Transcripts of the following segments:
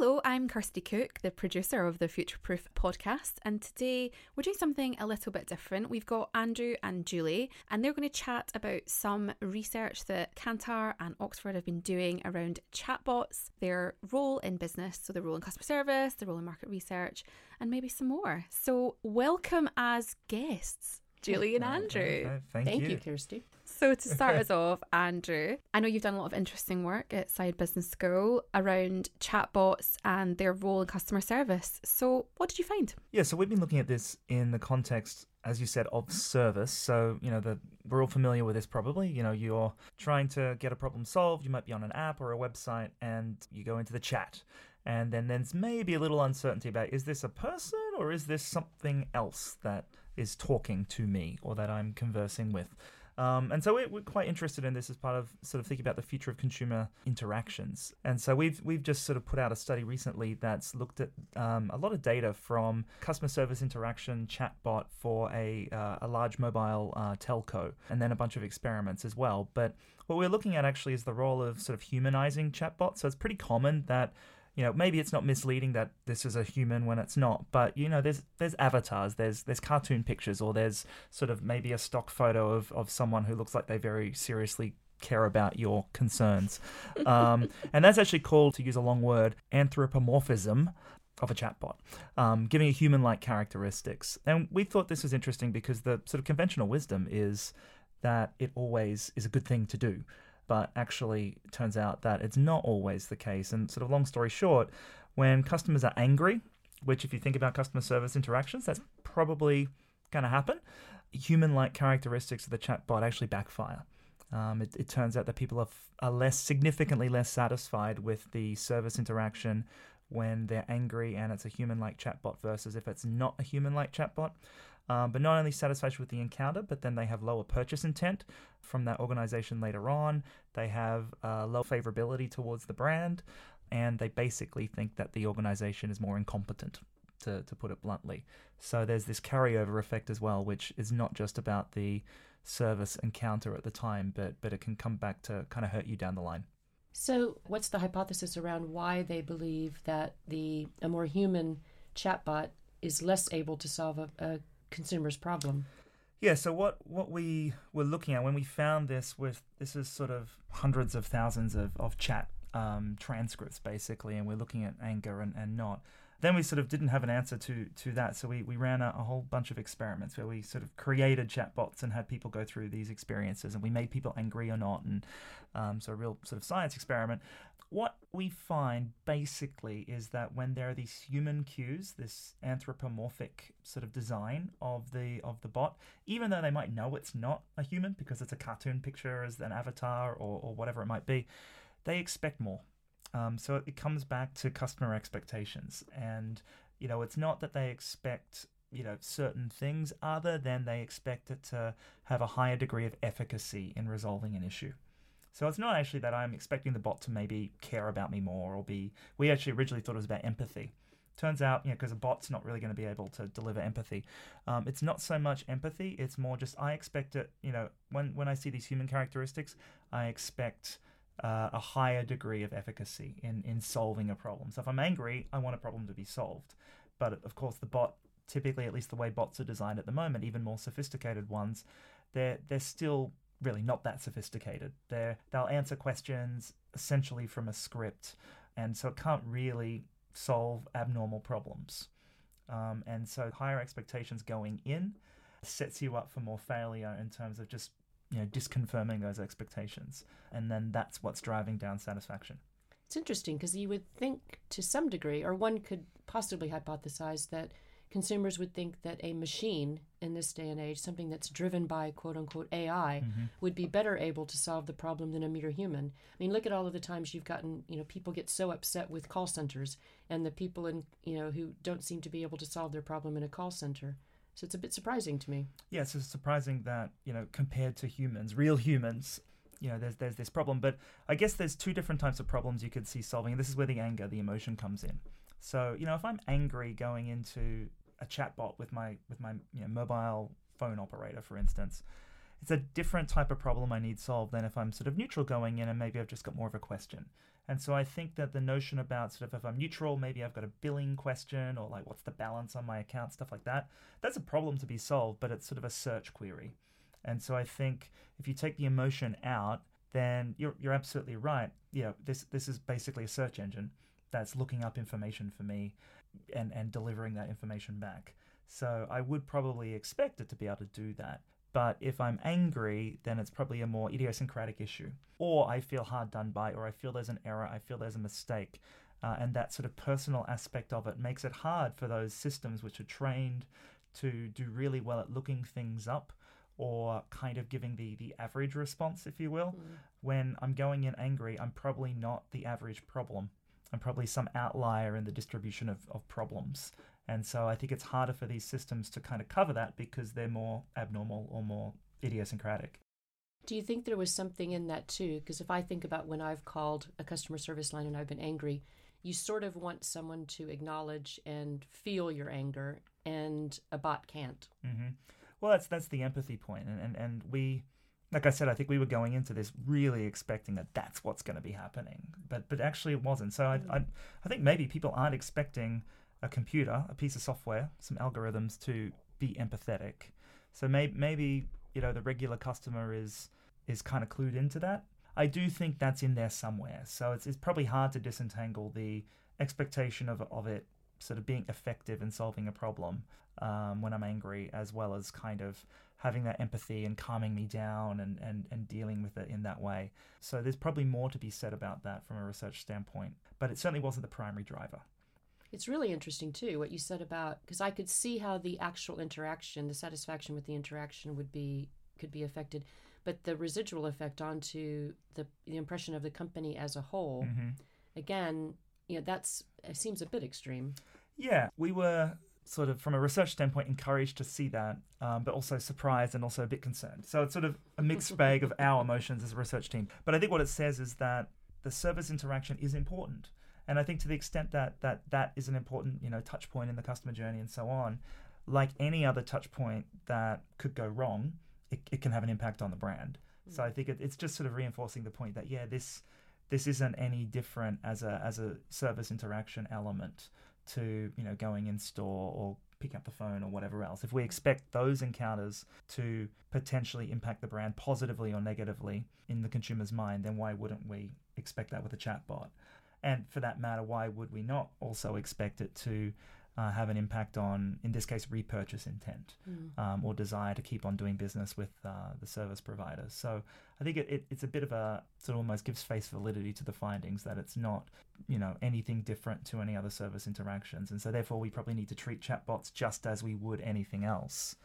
Hello, I'm Kirsty Cook, the producer of the Future Proof podcast, and today we're doing something a little bit different. We've got Andrew and Julie, and they're going to chat about some research that Kantar and Oxford have been doing around chatbots, their role in business, so their role in customer service, their role in market research, and maybe some more. So, welcome as guests, Julie and Andrew. Thank, Thank you. you, Kirsty. So, to start us off, Andrew, I know you've done a lot of interesting work at Saïd Business School around chatbots and their role in customer service. So, what did you find? Yeah, so we've been looking at this in the context, as you said, of service. So, you know, the, we're all familiar with this probably. You know, you're trying to get a problem solved. You might be on an app or a website and you go into the chat. And then there's maybe a little uncertainty about is this a person or is this something else that is talking to me or that I'm conversing with? Um, and so we're, quite interested in this as part of sort of thinking about the future of consumer interactions. And so we've we've just sort of put out a study recently that's looked at um, a lot of data from customer service interaction chatbot for a uh, a large mobile uh, telco, and then a bunch of experiments as well. But what we're looking at actually is the role of sort of humanizing chatbots. So it's pretty common that you know maybe it's not misleading that this is a human when it's not but you know there's there's avatars there's there's cartoon pictures or there's sort of maybe a stock photo of of someone who looks like they very seriously care about your concerns um, and that's actually called to use a long word anthropomorphism of a chatbot, um, giving a human-like characteristics. And we thought this was interesting because the sort of conventional wisdom is that it always is a good thing to do but actually turns out that it's not always the case. And sort of long story short, when customers are angry, which if you think about customer service interactions, that's probably going to happen, human like characteristics of the chatbot actually backfire. Um, it, it, turns out that people are, f- are less significantly less satisfied with the service interaction when they're angry and it's a human like chatbot versus if it's not a human like chatbot. Um, but not only satisfaction with the encounter, but then they have lower purchase intent from that organization later on. They have uh, low favorability towards the brand, and they basically think that the organization is more incompetent, to, to put it bluntly. So there's this carryover effect as well, which is not just about the service encounter at the time, but but it can come back to kind of hurt you down the line. So, what's the hypothesis around why they believe that the a more human chatbot is less able to solve a, a consumer's problem? Yeah, so what, what we were looking at when we found this with this is sort of hundreds of thousands of, of chat um, transcripts basically, and we're looking at anger and, and not. Then we sort of didn't have an answer to to that, so we, we ran a, a whole bunch of experiments where we sort of created chatbots and had people go through these experiences, and we made people angry or not, and um, so a real sort of science experiment. What we find basically is that when there are these human cues, this anthropomorphic sort of design of the of the bot, even though they might know it's not a human because it's a cartoon picture as an avatar or, or whatever it might be, they expect more. Um, so it comes back to customer expectations, and you know it's not that they expect you know certain things other than they expect it to have a higher degree of efficacy in resolving an issue. So it's not actually that I'm expecting the bot to maybe care about me more or be. We actually originally thought it was about empathy. Turns out, you know, because a bot's not really going to be able to deliver empathy. Um, it's not so much empathy. It's more just I expect it. You know, when when I see these human characteristics, I expect uh, a higher degree of efficacy in in solving a problem. So if I'm angry, I want a problem to be solved. But of course, the bot typically, at least the way bots are designed at the moment, even more sophisticated ones, they're they're still really not that sophisticated. They're they'll answer questions essentially from a script, and so it can't really solve abnormal problems. Um, and so higher expectations going in sets you up for more failure in terms of just you know disconfirming those expectations, and then that's what's driving down satisfaction. It's interesting because you would think to some degree, or one could possibly hypothesize that consumers would think that a machine in this day and age, something that's driven by quote unquote AI, Mm-hmm. would be better able to solve the problem than a mere human. I mean, look at all of the times you've gotten, you know, people get so upset with call centers and the people in, you know, who don't seem to be able to solve their problem in a call center. So it's a bit surprising to me. Yeah, it's surprising that you know compared to humans, real humans, you know, there's there's this problem. But I guess there's two different types of problems you could see solving. This is where the anger, the emotion comes in. So you know, if I'm angry going into a chatbot with my with my you know, mobile phone operator, for instance, it's a different type of problem I need solved than if I'm sort of neutral going in and maybe I've just got more of a question. And so I think that the notion about sort of if I'm neutral, maybe I've got a billing question or like what's the balance on my account, stuff like that, that's a problem to be solved, but it's sort of a search query. And so I think if you take the emotion out, then you're you're absolutely right. You know, this this is basically a search engine that's looking up information for me and, and delivering that information back. So I would probably expect it to be able to do that. But if I'm angry, then it's probably a more idiosyncratic issue. Or I feel hard done by, or I feel there's an error, I feel there's a mistake. Uh, and that sort of personal aspect of it makes it hard for those systems which are trained to do really well at looking things up or kind of giving the, the average response, if you will. When I'm going in angry, I'm probably not the average problem. I'm probably some outlier in the distribution of, of problems. And so I think it's harder for these systems to kind of cover that because they're more abnormal or more idiosyncratic. Do you think there was something in that too? Because if I think about when I've called a customer service line and I've been angry, you sort of want someone to acknowledge and feel your anger, and a bot can't. hmm Well, that's that's the empathy point, and, and and we, like I said, I think we were going into this really expecting that that's what's going to be happening, but but actually it wasn't. So I, I I think maybe people aren't expecting a computer, a piece of software, some algorithms to be empathetic. So maybe maybe you know the regular customer is is kind of clued into that. I do think that's in there somewhere. So it's it's probably hard to disentangle the expectation of of it sort of being effective in solving a problem um, when I'm angry, as well as kind of having that empathy and calming me down and, and, and dealing with it in that way. So there's probably more to be said about that from a research standpoint, but it certainly wasn't the primary driver. It's really interesting too what you said about because I could see how the actual interaction, the satisfaction with the interaction would be could be affected, but the residual effect onto the the impression of the company as a whole, again, you know, that's it seems a bit extreme. Yeah, we were sort of, from a research standpoint, encouraged to see that, um, but also surprised and also a bit concerned. So it's sort of a mixed bag of our emotions as a research team. But I think what it says is that the service interaction is important. And I think to the extent that that, that is an important, you know, touch point in the customer journey and so on, like any other touch point that could go wrong, it, it can have an impact on the brand. Mm. So I think it, it's just sort of reinforcing the point that yeah, this this isn't any different as a as a service interaction element to you know going in store or picking up the phone or whatever else. If we expect those encounters to potentially impact the brand positively or negatively in the consumer's mind, then why wouldn't we expect that with a chatbot? And for that matter, why would we not also expect it to uh, have an impact on, in this case, repurchase intent um, or desire to keep on doing business with uh, the service provider? So I think it, it, it's a bit of a sort of almost gives face validity to the findings that it's not, you know, anything different to any other service interactions. And so therefore, we probably need to treat chatbots just as we would anything else.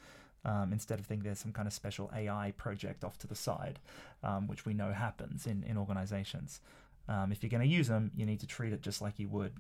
Um, instead of thinking there's some kind of special AI project off to the side, um, which we know happens in, in organizations. Um, if you're going to use them, you need to treat it just like you would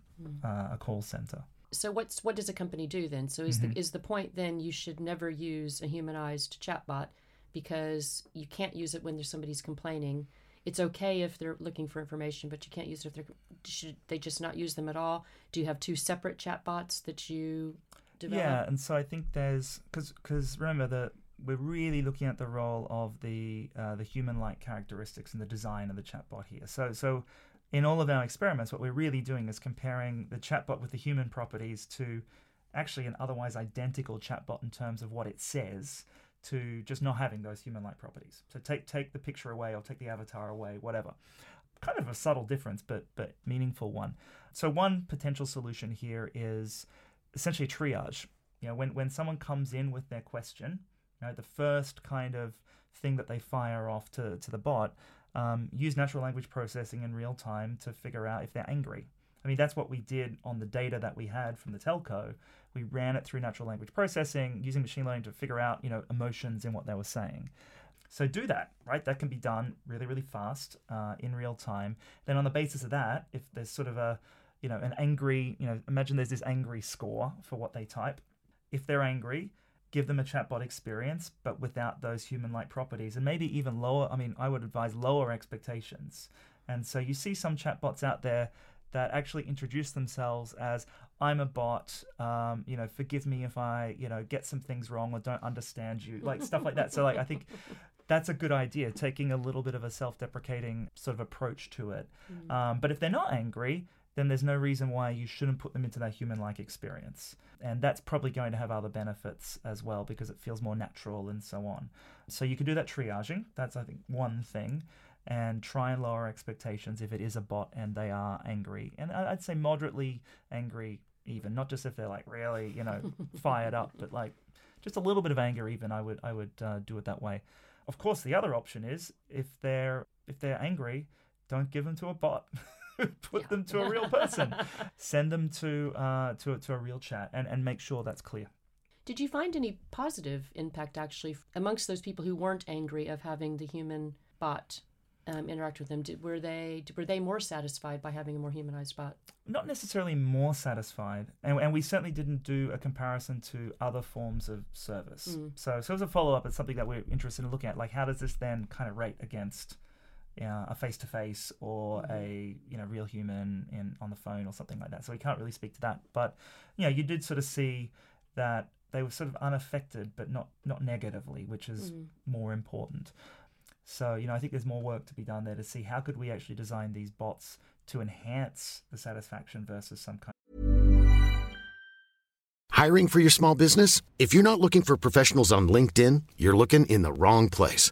uh, a call center. So what's what does a company do then? So is the is the point then you should never use a humanized chatbot because you can't use it when there's somebody's complaining it's okay if they're looking for information, but you can't use it if they're should they just not use them at all? Do you have two separate chatbots that you develop? Yeah, and so I think there's because because remember that we're really looking at the role of the uh, the human-like characteristics in the design of the chatbot here. So so in all of our experiments, what we're really doing is comparing the chatbot with the human properties to actually an otherwise identical chatbot in terms of what it says to just not having those human-like properties. So take take the picture away or take the avatar away, whatever. Kind of a subtle difference, but but meaningful one. So one potential solution here is essentially triage. You know, when when someone comes in with their question, know, the first kind of thing that they fire off to to the bot, um, use natural language processing in real time to figure out if they're angry. I mean, that's what we did on the data that we had from the telco. We ran it through natural language processing using machine learning to figure out, you know, emotions in what they were saying. So do that, right? That can be done really, really fast uh, in real time. Then on the basis of that, if there's sort of a, you know, an angry, you know, imagine there's this angry score for what they type. If they're angry, give them a chatbot experience, but without those human-like properties, and maybe even lower. I mean, I would advise lower expectations. And so you see some chatbots out there that actually introduce themselves as I'm a bot. Um, you know, forgive me if I, you know, get some things wrong or don't understand you, like stuff like that. So, like, I think that's a good idea, taking a little bit of a self-deprecating sort of approach to it. Mm. Um, but if they're not angry, then there's no reason why you shouldn't put them into that human-like experience. And that's probably going to have other benefits as well because it feels more natural and so on. So you can do that triaging. That's I think one thing and try and lower expectations if it is a bot and they are angry. And I'd say moderately angry, even not just if they're like really, you know, fired up, but like just a little bit of anger. Even I would I would uh, do it that way. Of course, the other option is if they're if they're angry, don't give them to a bot. Put yeah. them to a real person. Send them to uh, to to a real chat and and make sure that's clear. Did you find any positive impact actually amongst those people who weren't angry of having the human bot um, interact with them? Did, were they were they more satisfied by having a more humanized bot? Not necessarily more satisfied, and, and we certainly didn't do a comparison to other forms of service. Mm. So, so as a follow up, it's something that we're interested in looking at. Like, how does this then kind of rate against you know, a face to face or mm-hmm. a you know real human in on the phone or something like that? So we can't really speak to that, but you know, you did sort of see that they were sort of unaffected, but not not negatively, which is mm. more important. So, you know, I think there's more work to be done there to see how could we actually design these bots to enhance the satisfaction versus some kind Hiring for your small business? If you're not looking for professionals on LinkedIn, you're looking in the wrong place.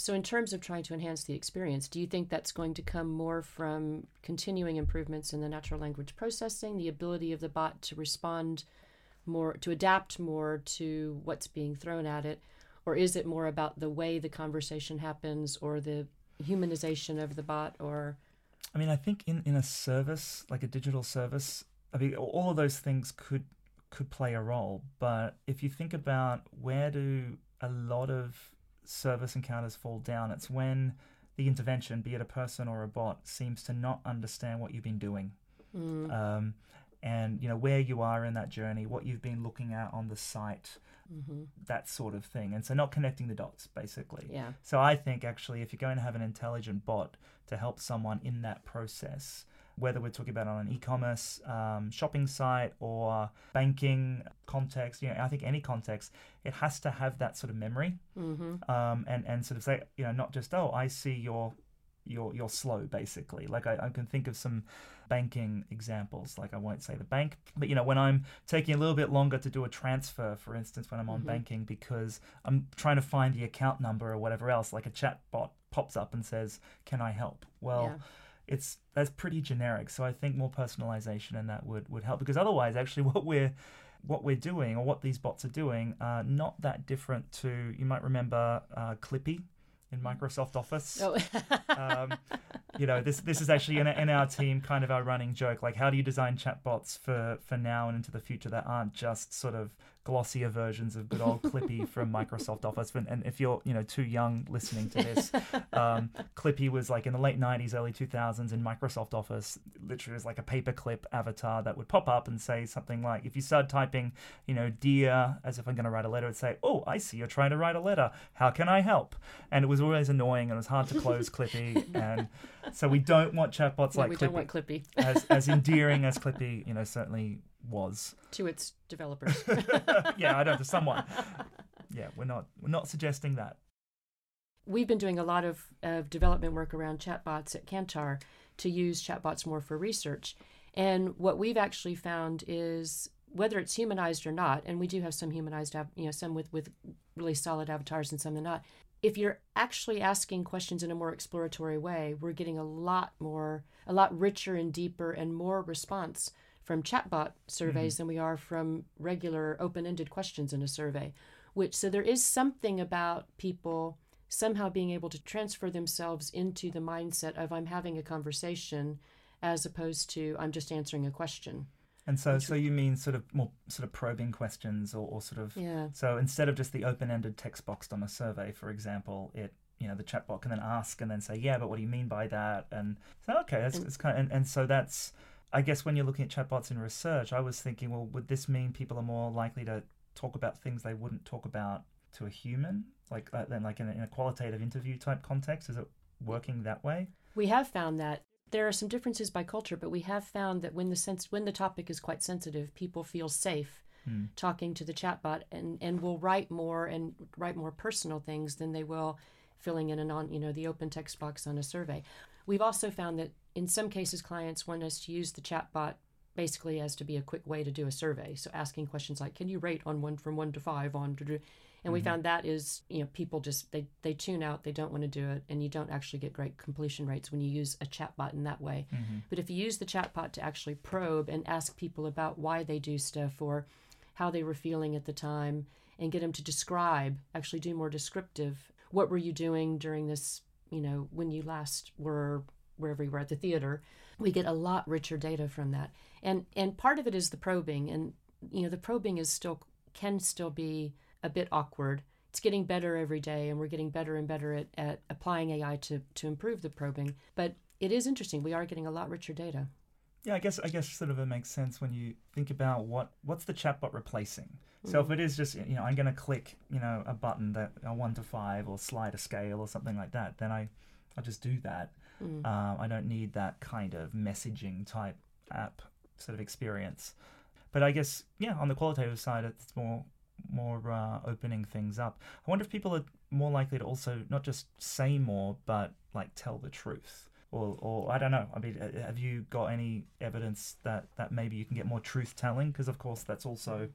So, in terms of trying to enhance the experience, do you think that's going to come more from continuing improvements in the natural language processing, the ability of the bot to respond more, to adapt more to what's being thrown at it? Or is it more about the way the conversation happens or the humanization of the bot? Or, I mean, I think in, in a service, like a digital service, I mean, all of those things could could play a role. But if you think about where do a lot of service encounters fall down. It's when the intervention, be it a person or a bot, seems to not understand what you've been doing. Mm. Um, and you know where you are in that journey, what you've been looking at on the site, mm-hmm. that sort of thing. And so not connecting the dots, basically. Yeah. So I think actually, if you're going to have an intelligent bot to help someone in that process, whether we're talking about on an e-commerce um, shopping site or banking context. You know, I think any context, it has to have that sort of memory, Mm-hmm. um, and and sort of say, you know, not just oh, I see your you're you're slow basically like I, I can think of some banking examples like i won't say the bank but you know when i'm taking a little bit longer to do a transfer for instance when i'm on Mhm. banking because i'm trying to find the account number or whatever else like a chat bot pops up and says can i help well Yeah. It's that's pretty generic so i think more personalization in that would would help because otherwise actually what we're what we're doing or what these bots are doing are not that different to you might remember uh, clippy in microsoft office Oh. um, you know, this this is actually in, in our team kind of our running joke. Like, how do you design chatbots for for now and into the future that aren't just sort of glossier versions of good old Clippy from Microsoft Office? And, and if you're you know too young listening to this, um, Clippy was like in the late '90s, early 2000s in Microsoft Office. Literally, was like a paperclip avatar that would pop up and say something like, if you start typing, you know, dear, as if I'm going to write a letter, it'd say, oh, I see you're trying to write a letter. How can I help? And it was always annoying and it was hard to close Clippy and so we don't want chatbots No, like we Clippy, don't want Clippy as, as endearing as Clippy, you know, certainly was. to its developers. yeah, I don't to someone. Yeah, we're not we're not suggesting that. We've been doing a lot of, of development work around chatbots at Kantar to use chatbots more for research. And what we've actually found is whether it's humanized or not, and we do have some humanized, you know, some with, with really solid avatars and some that not. If you're actually asking questions in a more exploratory way, we're getting a lot more, a lot richer and deeper and more response from chatbot surveys mm-hmm. than we are from regular open-ended questions in a survey. Which so there is something about people somehow being able to transfer themselves into the mindset of I'm having a conversation as opposed to I'm just answering a question. And so so you mean sort of more sort of probing questions or, or sort of Yeah. so instead of just the open-ended text boxed on a survey, for example, it you know the chatbot can then ask and then say yeah, but what do you mean by that? And so okay, that's And- it's kind of, and, and so that's I guess when you're looking at chatbots in research, I was thinking, well, would this mean people are more likely to talk about things they wouldn't talk about to a human, like uh, then like in a, in a qualitative interview type context? Is it working that way? We have found that there are some differences by culture, but we have found that when the sense when the topic is quite sensitive, people feel safe Hmm. talking to the chatbot and and will write more and write more personal things than they will filling in an on you know the open text box on a survey. We've also found that in some cases clients want us to use the chatbot basically as to be a quick way to do a survey. So asking questions like, "Can you rate on one from one to five on?" to do-" And we mm-hmm. found that is, you know, people just they they tune out, they don't want to do it, and you don't actually get great completion rates when you use a chatbot in that way. Mm-hmm. But if you use the chatbot to actually probe and ask people about why they do stuff or how they were feeling at the time and get them to describe, actually do more descriptive, what were you doing during this, you know, when you last were wherever you were at the theater, we get a lot richer data from that. And and part of it is the probing and you know, the probing is still can still be a bit awkward. It's getting better every day and we're getting better and better at, at applying AI to, to improve the probing. But it is interesting. We are getting a lot richer data. Yeah, I guess I guess sort of it makes sense when you think about what what's the chatbot replacing. So if it is just you know I'm going to click you know a button that a one to five or slide a scale or something like that, then I I just do that. Mm. Um, I don't need that kind of messaging type app sort of experience. But I guess yeah, on the qualitative side, it's more more uh, opening things up. I wonder if people are more likely to also not just say more, but like tell the truth. Or, or I don't know. I mean, have you got any evidence that, that maybe you can get more truth telling? Because of course, that's also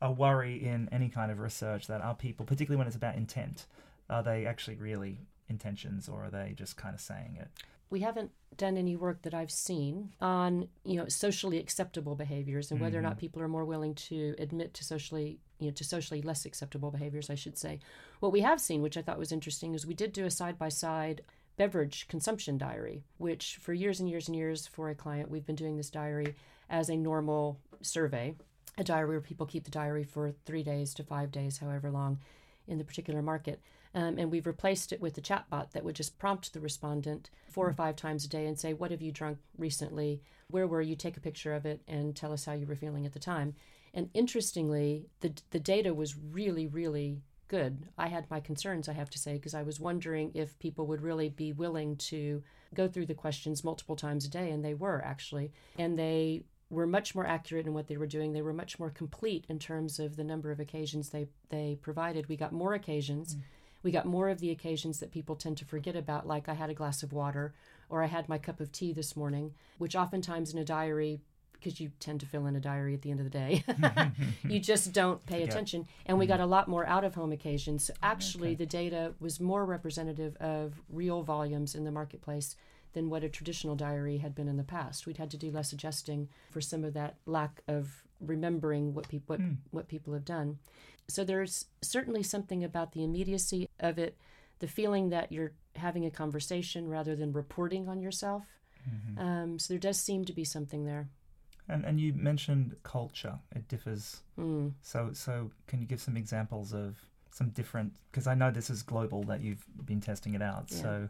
a worry in any kind of research. That are people, particularly when it's about intent, are they actually really intentions, or are they just kind of saying it? we haven't done any work that I've seen on you know socially acceptable behaviors and whether or not mm-hmm. people are more willing to admit to socially you know to socially less acceptable behaviors I should say. What we have seen, which I thought was interesting, is we did do a side by side beverage consumption diary, which for years and years and years for a client we've been doing this diary as a normal survey, a diary where people keep the diary for three days to five days, however long in the particular market. Um, and we've replaced it with a chatbot that would just prompt the respondent four or five times a day and say, What have you drunk recently? Where were you? Take a picture of it and tell us how you were feeling at the time. And interestingly, the, the data was really, really good. I had my concerns, I have to say, because I was wondering if people would really be willing to go through the questions multiple times a day, and they were actually. And they were much more accurate in what they were doing. They were much more complete in terms of the number of occasions they, they provided. We got more occasions. Mm. We got more of the occasions that people tend to forget about, like I had a glass of water or I had my cup of tea this morning, which oftentimes in a diary because you tend to fill in a diary at the end of the day. you just don't pay attention. And we got a lot more out of home occasions. So actually, okay. the data was more representative of real volumes in the marketplace than what a traditional diary had been in the past. We'd had to do less adjusting for some of that lack of remembering what people what, mm. what people have done. So there's certainly something about the immediacy of it, the feeling that you're having a conversation rather than reporting on yourself. Mm-hmm. Um, so there does seem to be something there. And and you mentioned culture; it differs. Mm. So so can you give some examples of some different? Because I know this is global that you've been testing it out. Yeah. So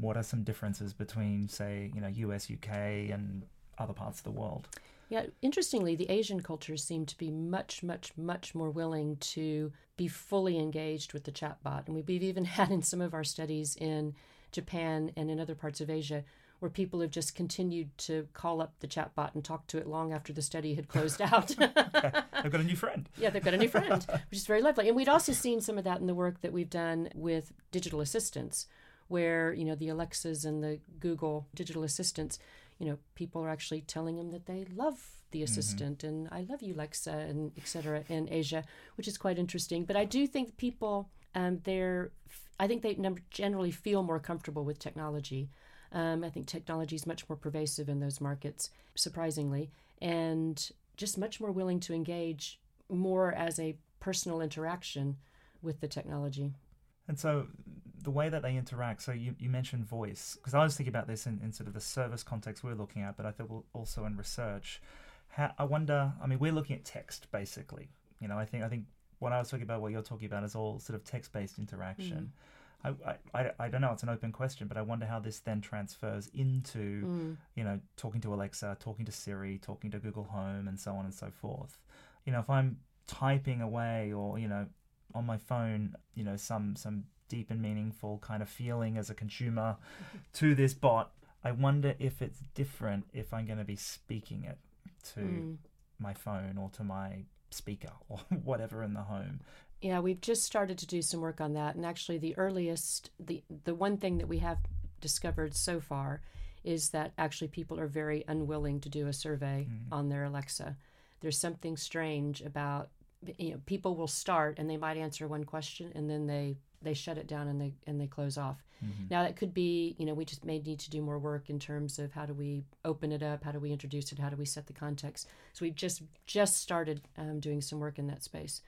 what are some differences between, say, you know, US, UK, and other parts of the world? Yeah, interestingly, the Asian cultures seem to be much, much, much more willing to be fully engaged with the chatbot. And we've even had in some of our studies in Japan and in other parts of Asia where people have just continued to call up the chatbot and talk to it long after the study had closed out. they've got a new friend. Yeah, they've got a new friend, which is very lovely. And we'd also seen some of that in the work that we've done with digital assistants, where, you know, the Alexas and the Google digital assistants, you know, people are actually telling them that they love the mm-hmm. assistant mm-hmm. and I love you, Lexa, and etc. in Asia, which is quite interesting. But I do think people, um, they're, I think they generally feel more comfortable with technology. Um, I think technology is much more pervasive in those markets, surprisingly, and just much more willing to engage more as a personal interaction with the technology. And so the way that they interact, so you, you mentioned voice, because I was thinking about this in, in sort of the service context we're looking at, but I think also in research. How, I wonder, I mean, we're looking at text basically. You know, I think I think what I was talking about, what you're talking about, is all sort of text based interaction. Mm. I, I, I don't know. It's an open question, but I wonder how this then transfers into, mm. you know, talking to Alexa, talking to Siri, talking to Google Home, and so on and so forth. You know, if I'm typing away or you know on my phone, you know, some some deep and meaningful kind of feeling as a consumer to this bot, I wonder if it's different if I'm going to be speaking it to mm. my phone or to my speaker or whatever in the home. Yeah, we've just started to do some work on that. And actually, the earliest, the, the one thing that we have discovered so far is that actually people are very unwilling to do a survey mm-hmm. on their Alexa. There's something strange about you know people will start and they might answer one question and then they they shut it down and they and they close off. Mm-hmm. Now that could be, you know, we just may need to do more work in terms of how do we open it up, how do we introduce it, how do we set the context. So we've just just started um, doing some work in that space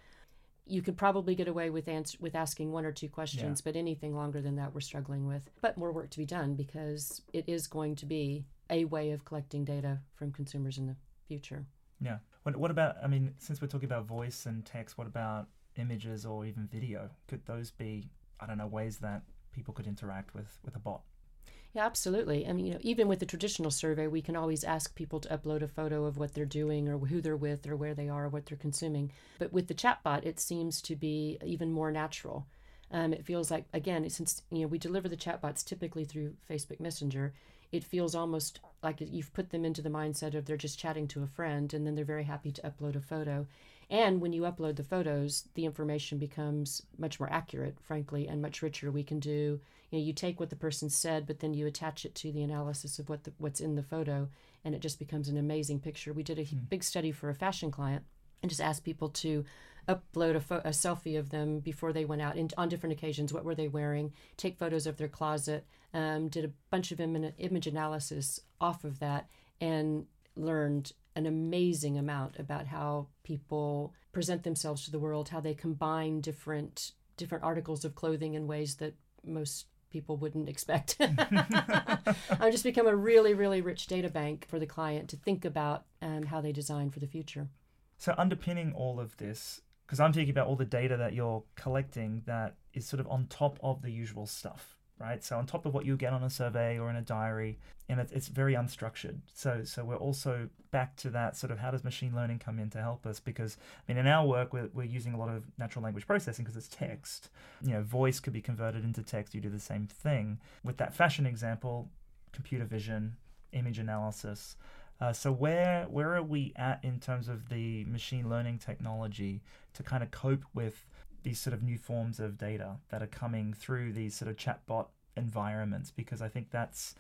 you could probably get away with answer, with asking one or two questions, yeah. but anything longer than that, we're struggling with. But more work to be done because it is going to be a way of collecting data from consumers in the future. Yeah. What, what about? I mean, since we're talking about voice and text, what about images or even video? Could those be? I don't know ways that people could interact with with a bot. Yeah, absolutely. I mean, you know, even with the traditional survey, we can always ask people to upload a photo of what they're doing or who they're with or where they are or what they're consuming. But with the chatbot, it seems to be even more natural. Um, it feels like, again, since you know we deliver the chatbots typically through Facebook Messenger, it feels almost like you've put them into the mindset of they're just chatting to a friend, and then they're very happy to upload a photo. And when you upload the photos, the information becomes much more accurate, frankly, and much richer. We can do, you know, you take what the person said, but then you attach it to the analysis of what the, what's in the photo, and it just becomes an amazing picture. We did a mm. big study for a fashion client and just asked people to upload a, fo- a selfie of them before they went out in, on different occasions. What were they wearing? Take photos of their closet. Um, did a bunch of Im- image analysis off of that, and learned an amazing amount about how people present themselves to the world, how they combine different different articles of clothing in ways that most people wouldn't expect. I've just become a really, really rich data bank for the client to think about um, how they design for the future. So, underpinning all of this, because I'm thinking about all the data that you're collecting that is sort of on top of the usual stuff right? So on top of what you get on a survey or in a diary, and it, it's very unstructured. So so we're also back to that sort of how does machine learning come in to help us? Because I mean, in our work, we're, we're using a lot of natural language processing because it's text. You know, voice could be converted into text. You do the same thing with that fashion example, computer vision, image analysis. Uh, so where where are we at in terms of the machine learning technology to kind of cope with these sort of new forms of data that are coming through these sort of chatbot environments? Because I think that's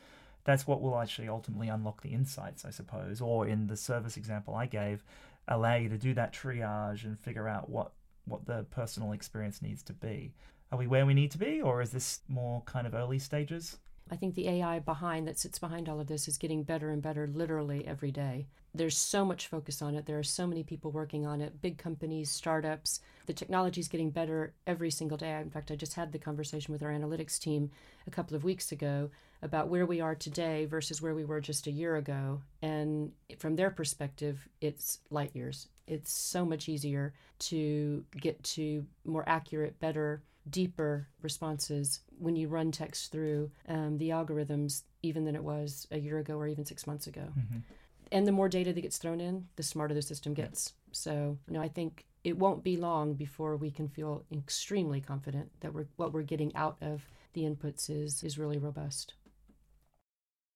that's what will actually ultimately unlock the insights, I suppose. Or in the service example I gave, allow you to do that triage and figure out what what the personal experience needs to be. Are we where we need to be, or is this more kind of early stages? I think the AI behind that sits behind all of this is getting better and better literally every day. There's so much focus on it. There are so many people working on it, big companies, startups. The technology is getting better every single day. In fact, I just had the conversation with our analytics team a couple of weeks ago about where we are today versus where we were just a year ago. And from their perspective, it's light years. It's so much easier to get to more accurate, better, deeper responses when you run text through um, the algorithms, even than it was a year ago or even six months ago. Mm-hmm. And the more data that gets thrown in, the smarter the system gets. So, you know, I think it won't be long before we can feel extremely confident that we're, what we're getting out of the inputs is is really robust.